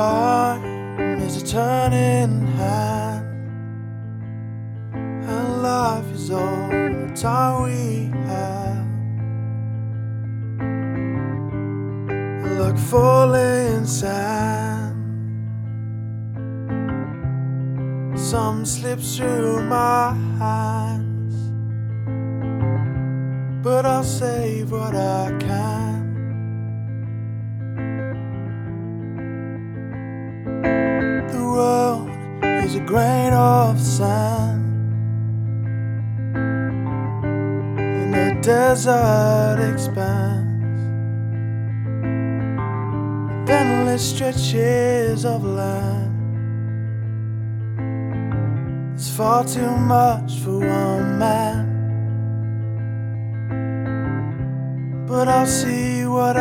time is a turning hand, and life is all the time we have. Like falling sand, some slips through my hands, but I'll save what I can. Is a grain of sand in a desert expanse. with Endless stretches of land. It's far too much for one man. But I'll see what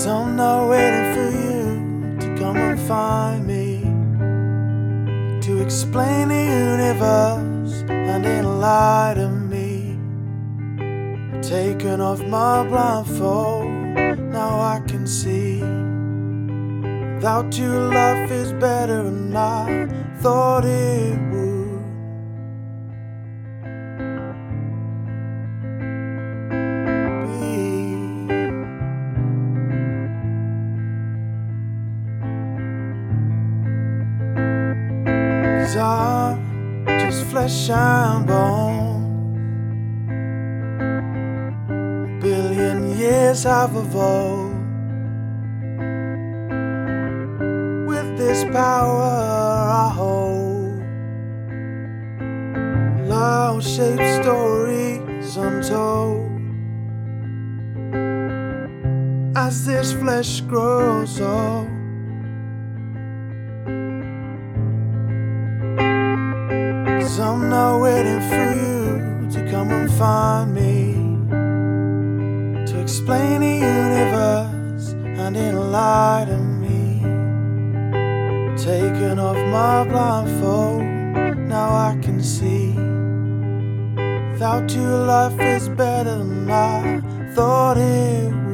Cause I'm not waiting for you to come and find me. To explain the universe and enlighten me. Taken off my blindfold, now I can see. Without you, life is better than I thought it I'm just flesh and bone. A billion years I've evolved with this power I hold. Loud shaped stories untold. As this flesh grows old. Cause I'm not waiting for you to come and find me to explain the universe and enlighten me. Taking off my blindfold, now I can see. Without you, life is better than I thought it would.